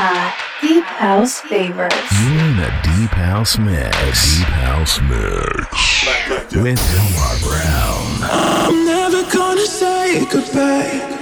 at Deep House Favorites. You're in a Deep House Mix. Deep House Mix. With Delmar Brown. I'm never gonna say goodbye.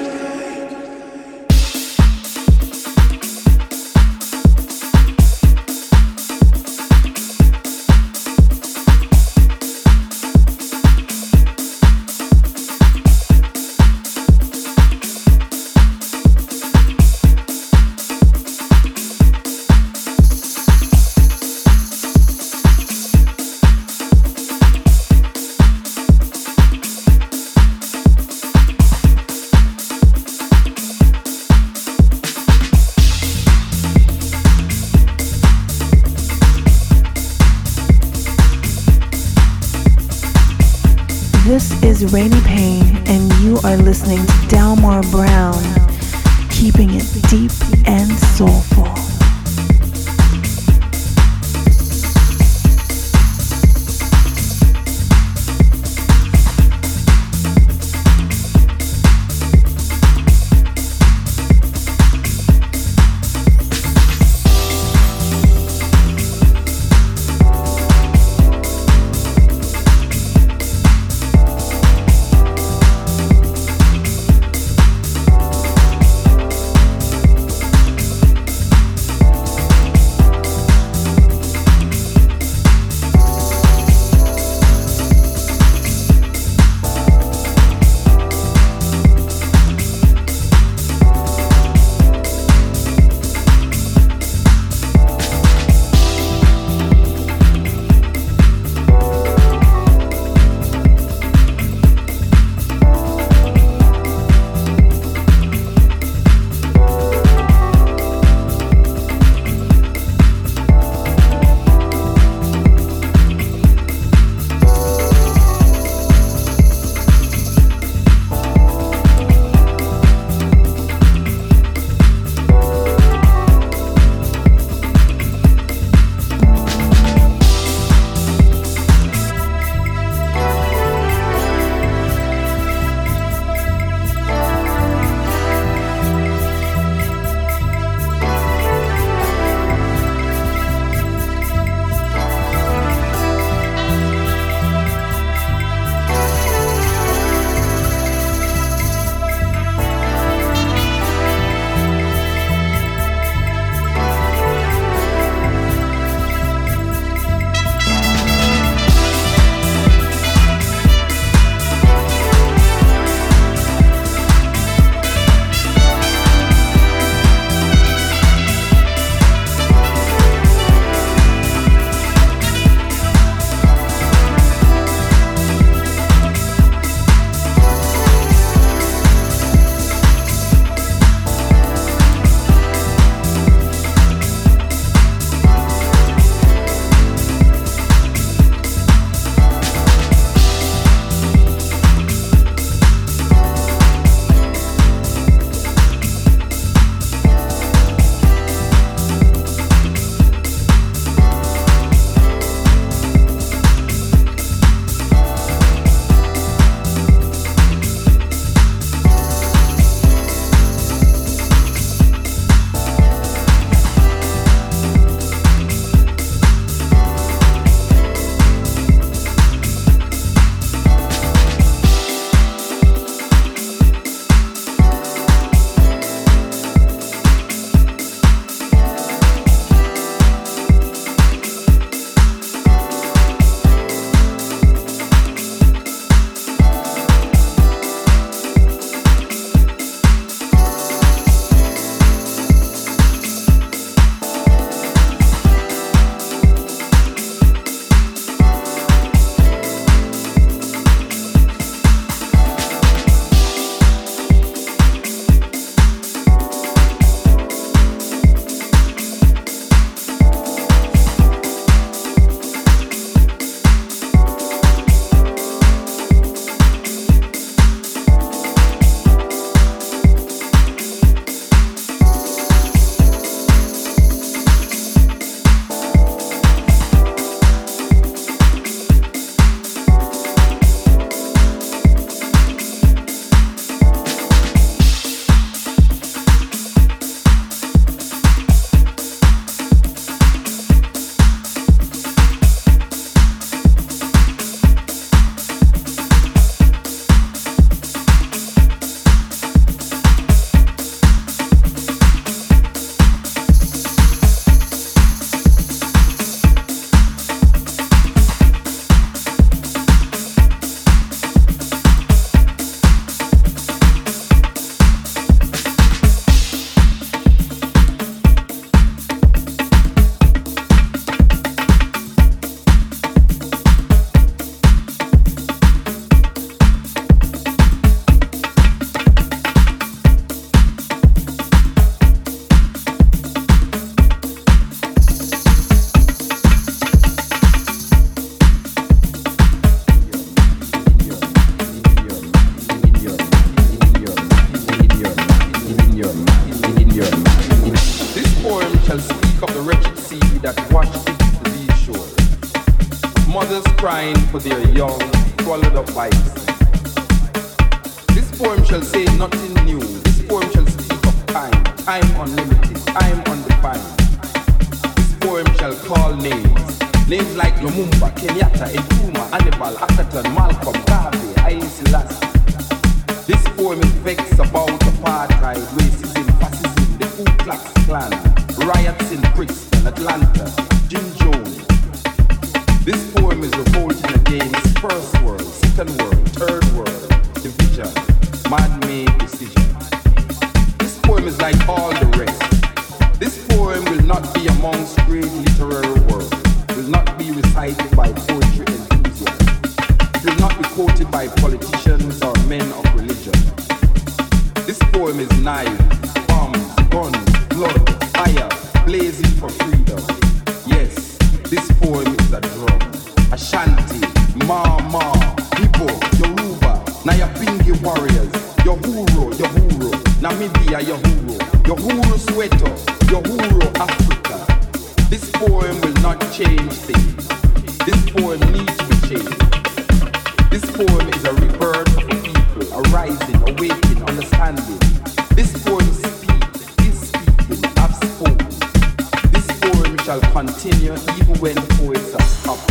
shall continue even when poets are stopped.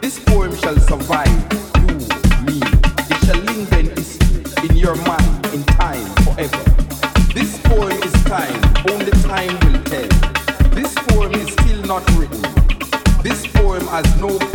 This poem shall survive you, me. It shall linger in history, in your mind, in time, forever. This poem is time, only time will tell. This poem is still not written. This poem has no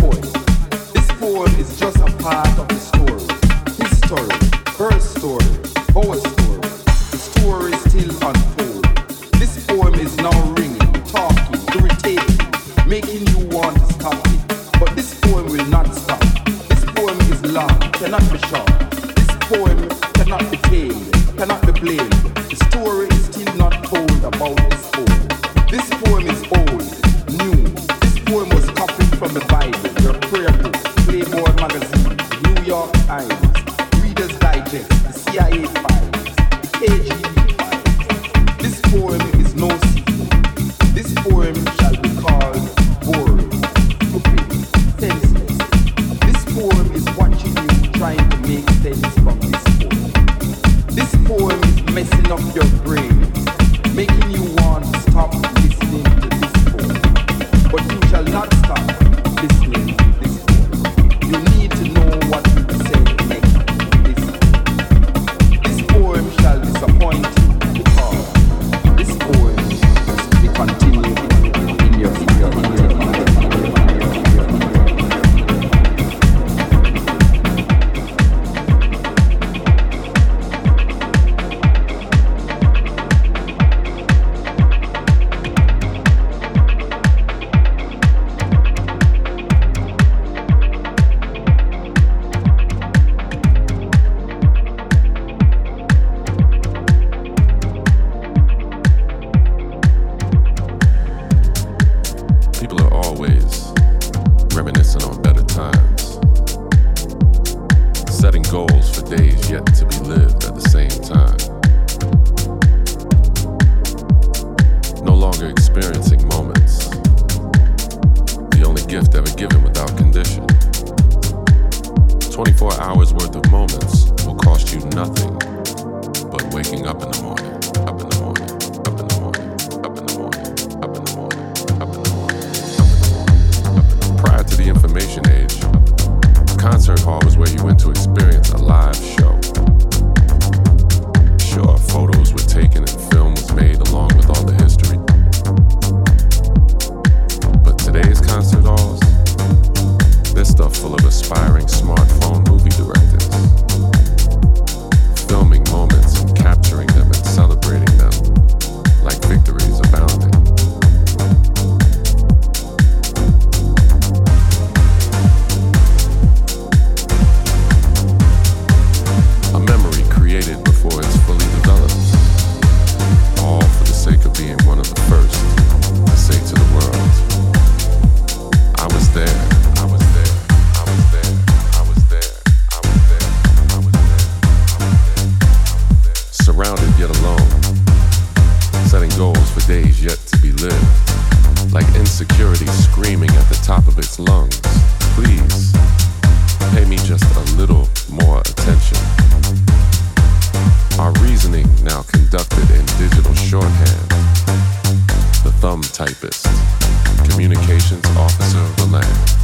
thumb communications officer of the land.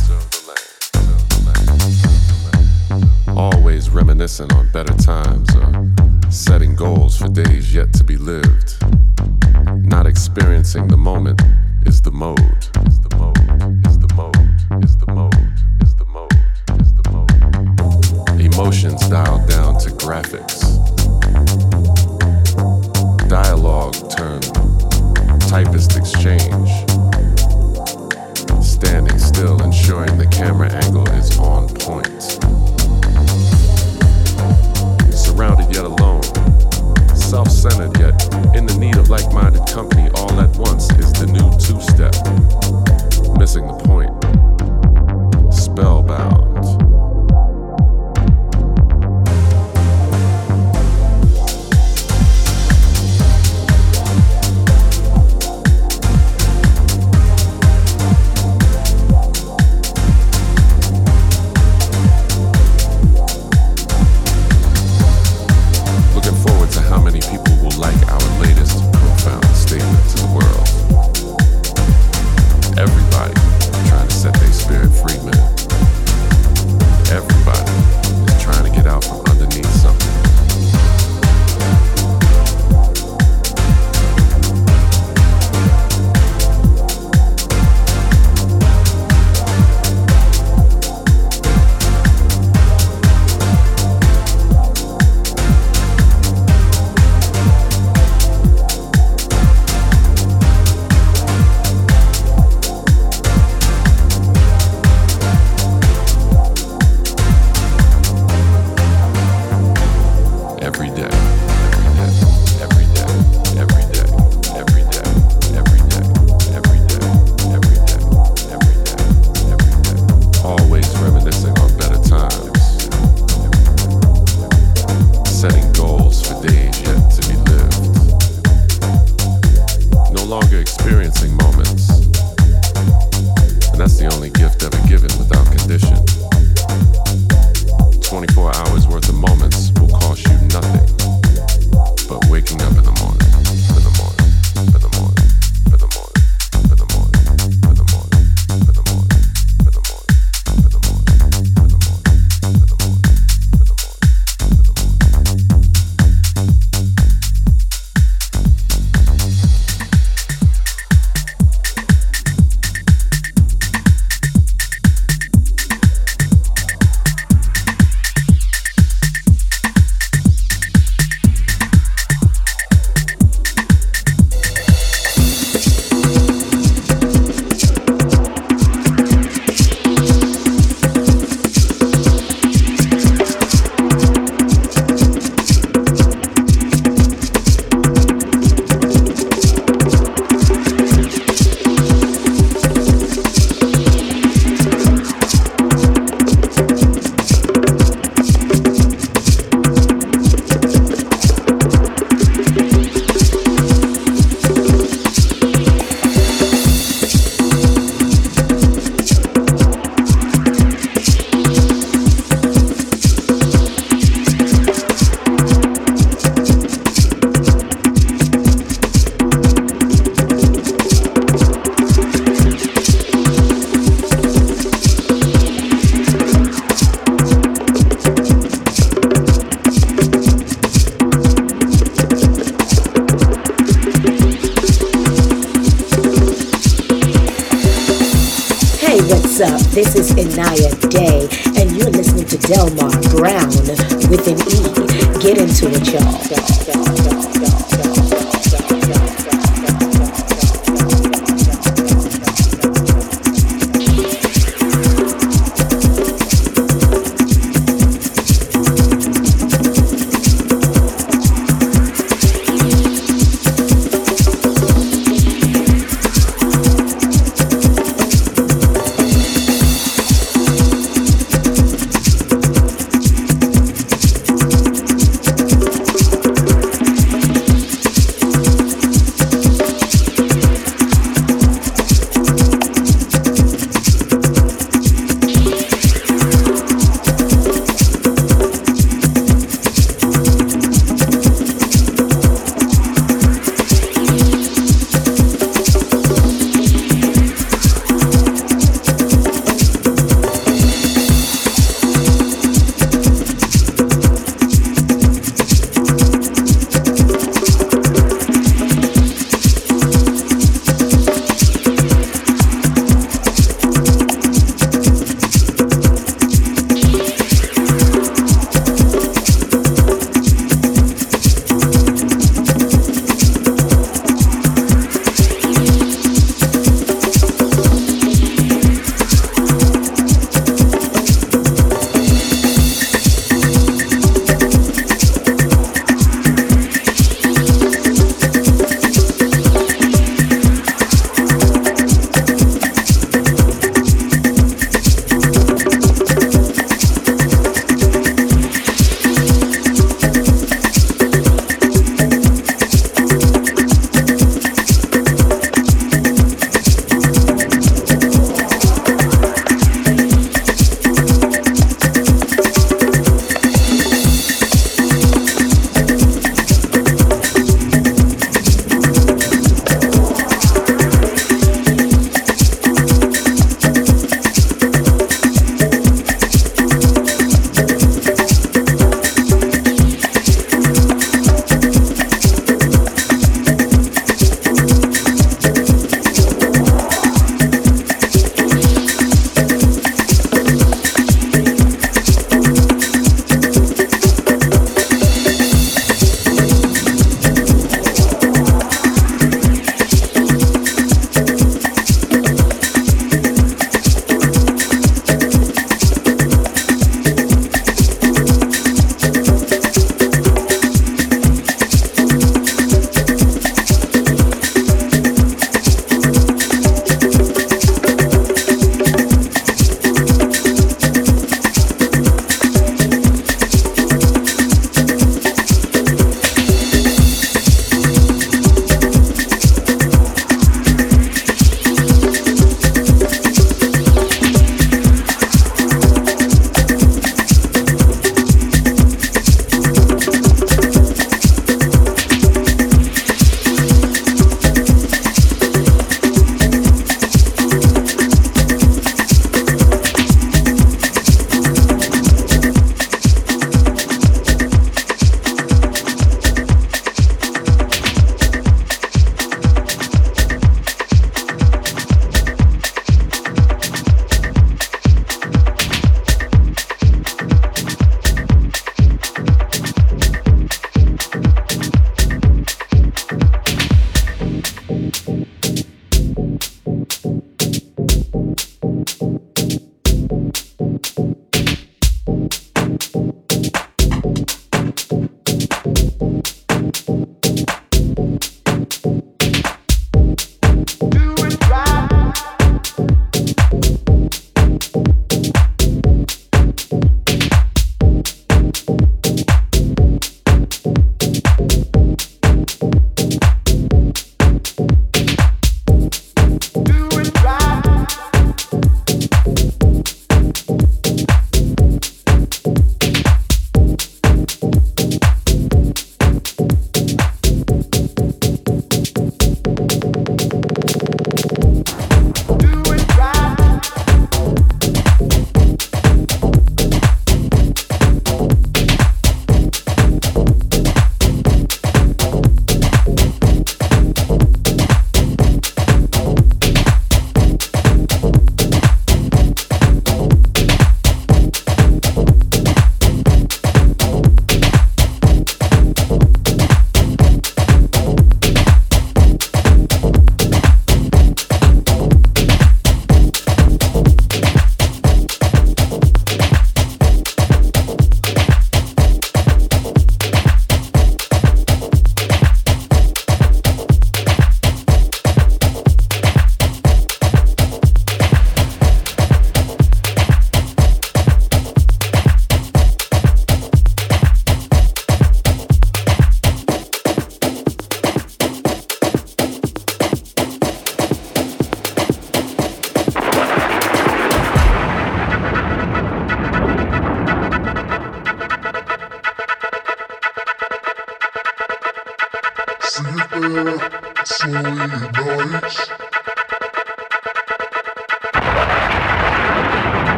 Always reminiscing on better times or setting goals for days yet to be lived. Not experiencing the moment is the mode. Is the mode. Is the mode. Is the mode. Is the mode. Is the mode. Emotions dialed down to graphics.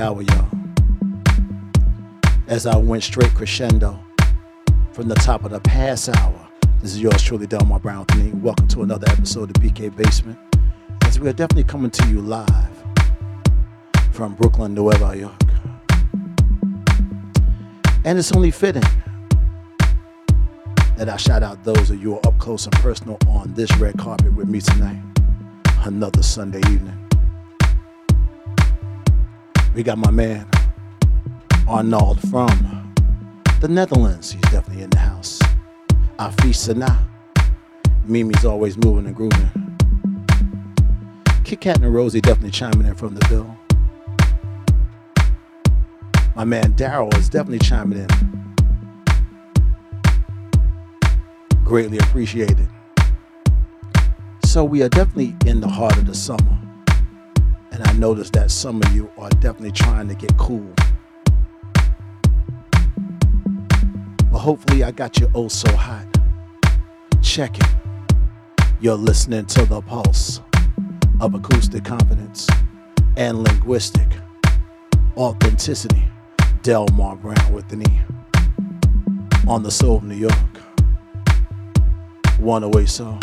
Hour, y'all. As I went straight crescendo from the top of the past hour. This is yours truly, Delmar Brown. Welcome to another episode of BK Basement. As we are definitely coming to you live from Brooklyn, Nueva York. And it's only fitting that I shout out those of you who are up close and personal on this red carpet with me tonight. Another Sunday evening. We got my man Arnold from the Netherlands. He's definitely in the house. Afi Sana. Mimi's always moving and grooving. Kit Kat and Rosie definitely chiming in from the bill. My man Daryl is definitely chiming in greatly appreciated. So we are definitely in the heart of the summer. And I noticed that some of you are definitely trying to get cool. But hopefully I got you oh so hot. Check it. You're listening to the pulse of acoustic confidence and linguistic authenticity. Delmar Brown with an E on the soul of New York one away song.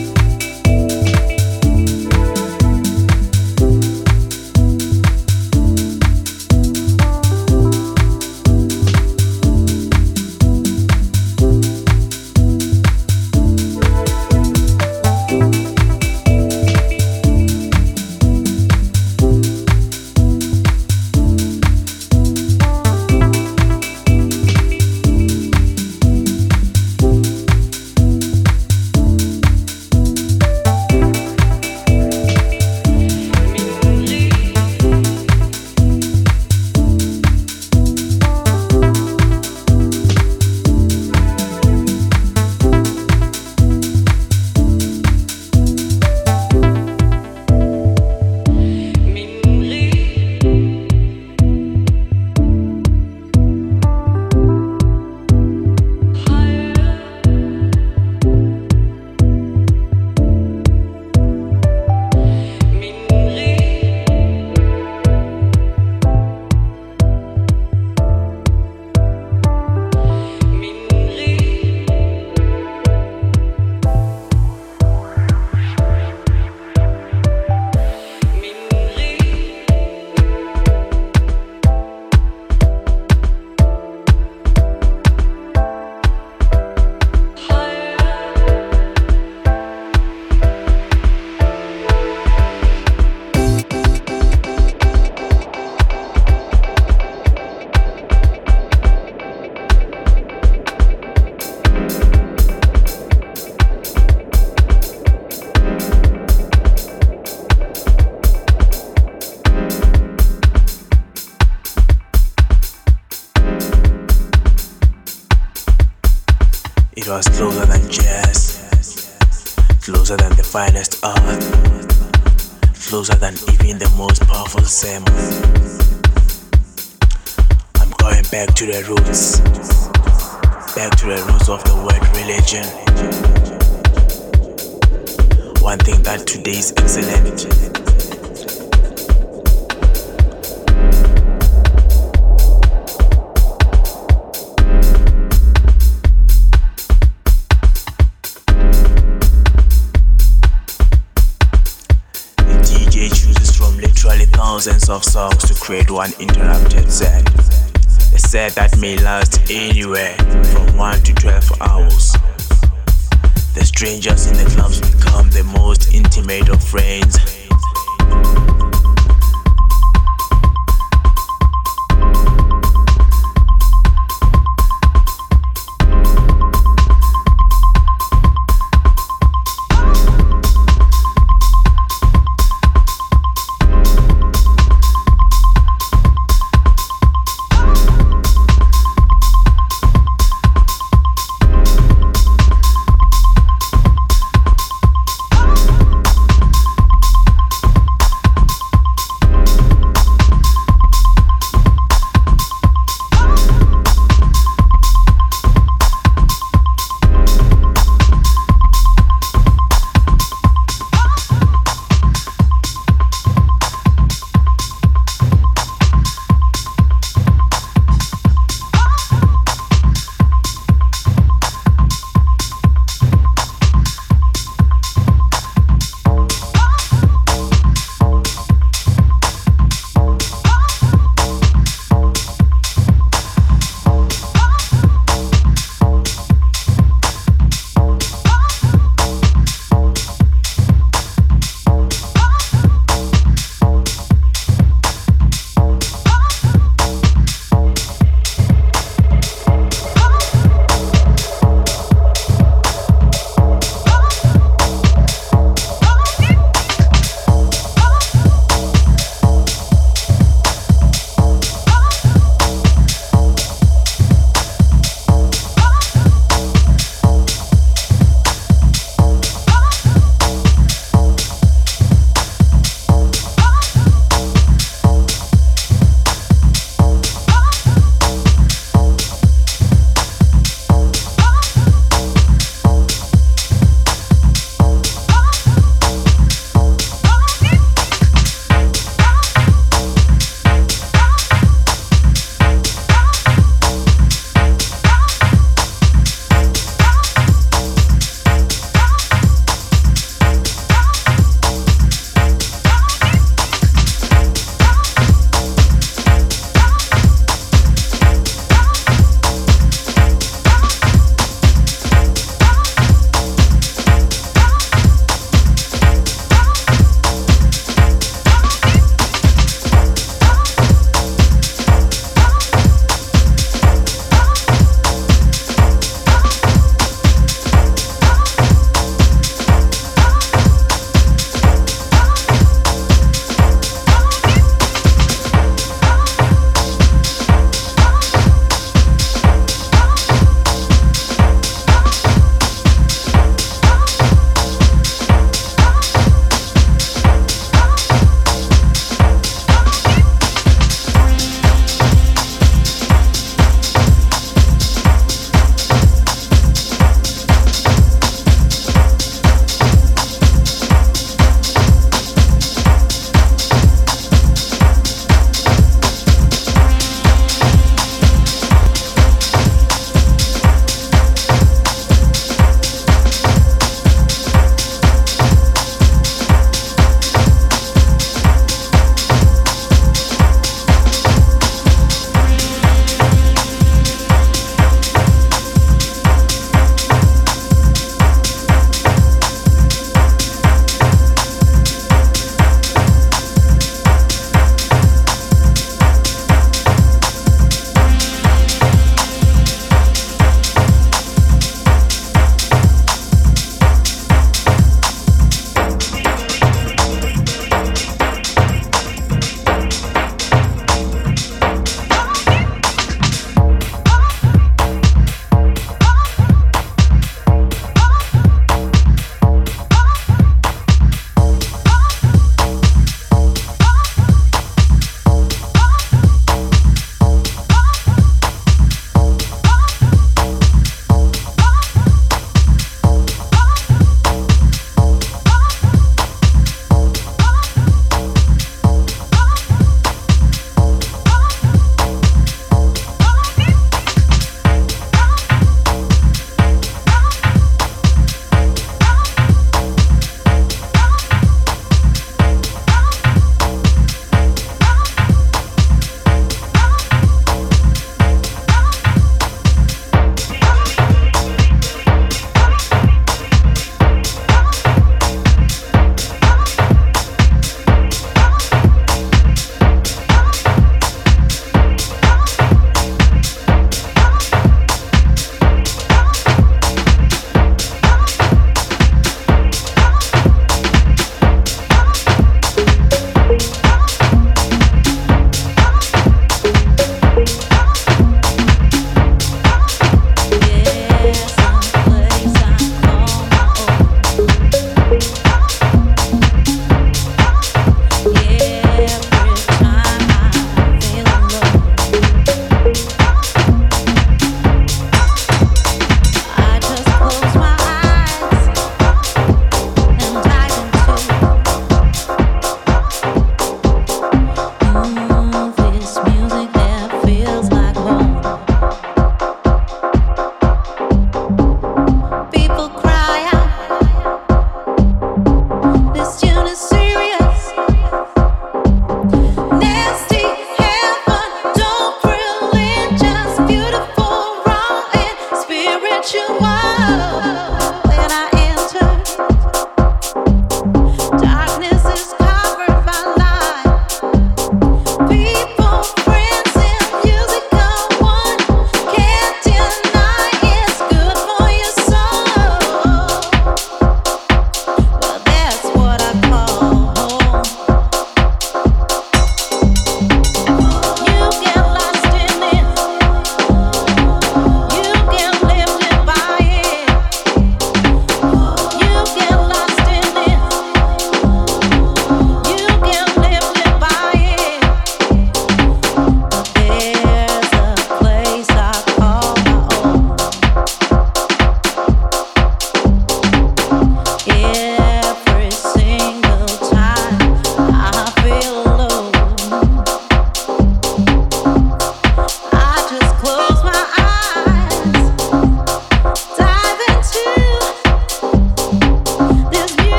To the roots, back to the roots of the word religion. One thing that today is excellent thousands of songs to create one interrupted set. Set that may last anywhere from 1 to 12 hours. The strangers in the clubs become the most intimate of friends.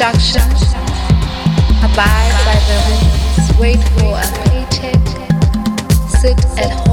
instructions, abide by the rules, wait for a paycheck, sit at home.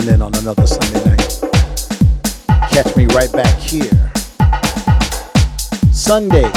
tuning in on another Sunday night. Catch me right back here. Sunday,